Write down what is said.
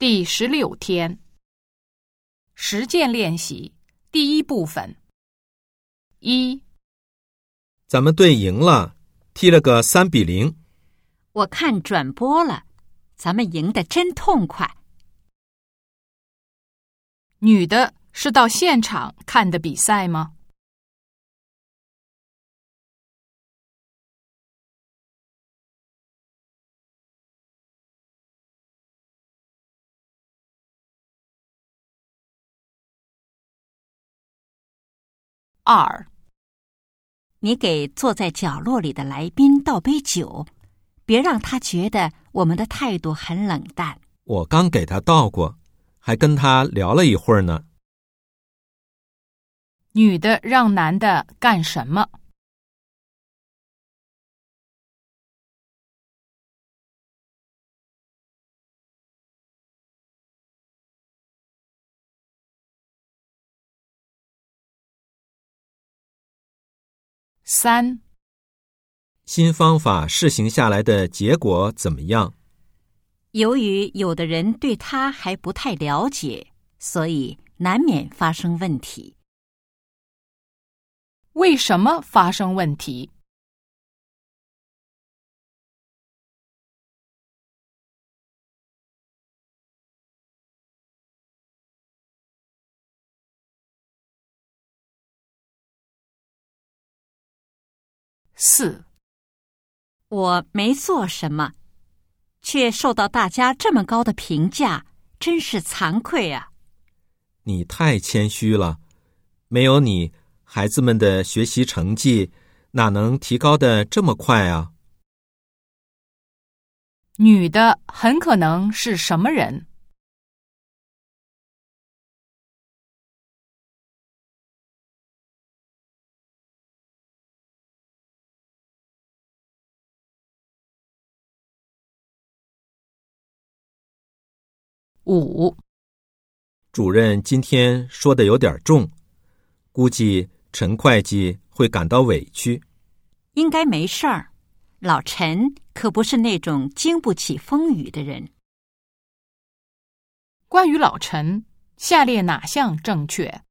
第十六天，实践练习第一部分。一，咱们队赢了，踢了个三比零。我看转播了，咱们赢得真痛快。女的是到现场看的比赛吗？二，你给坐在角落里的来宾倒杯酒，别让他觉得我们的态度很冷淡。我刚给他倒过，还跟他聊了一会儿呢。女的让男的干什么？三，新方法试行下来的结果怎么样？由于有的人对他还不太了解，所以难免发生问题。为什么发生问题？四，我没做什么，却受到大家这么高的评价，真是惭愧啊！你太谦虚了，没有你，孩子们的学习成绩哪能提高的这么快啊？女的很可能是什么人？五，主任今天说的有点重，估计陈会计会感到委屈。应该没事儿，老陈可不是那种经不起风雨的人。关于老陈，下列哪项正确？